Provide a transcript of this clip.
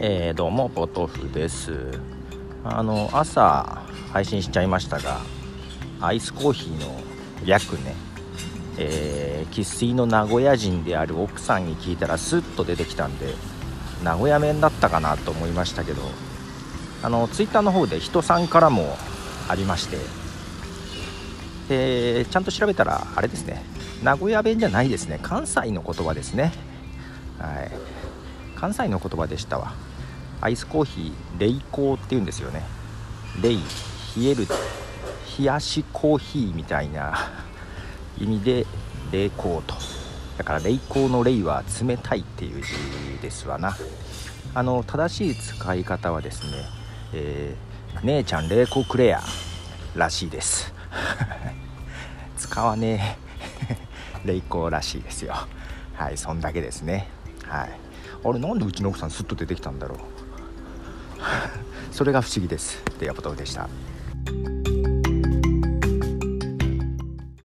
えー、どうもポトフです。あの朝配信しちゃいましたがアイスコーヒーの略ねえ生、ー、粋の名古屋人である奥さんに聞いたらスッと出てきたんで名古屋弁だったかなと思いましたけどあのツイッターの方で人さんからもありましてでちゃんと調べたらあれですね名古屋弁じゃないですね関西の言葉ですね。はい。関西の言葉でしたわ。アイスコーヒー冷コーっていうんですよね。冷冷える冷やしコーヒーみたいな 意味で冷コーと。だから冷コーの冷は冷たいっていう字ですわな。あの正しい使い方はですね、えー、姉ちゃん冷凍くれやらしいです。使わねえ。冷凍らしいですよ。はいそんだけですね。はい。あれなんでうちの奥さんすっと出てきたんだろう。それが不思議です。でアポトでした。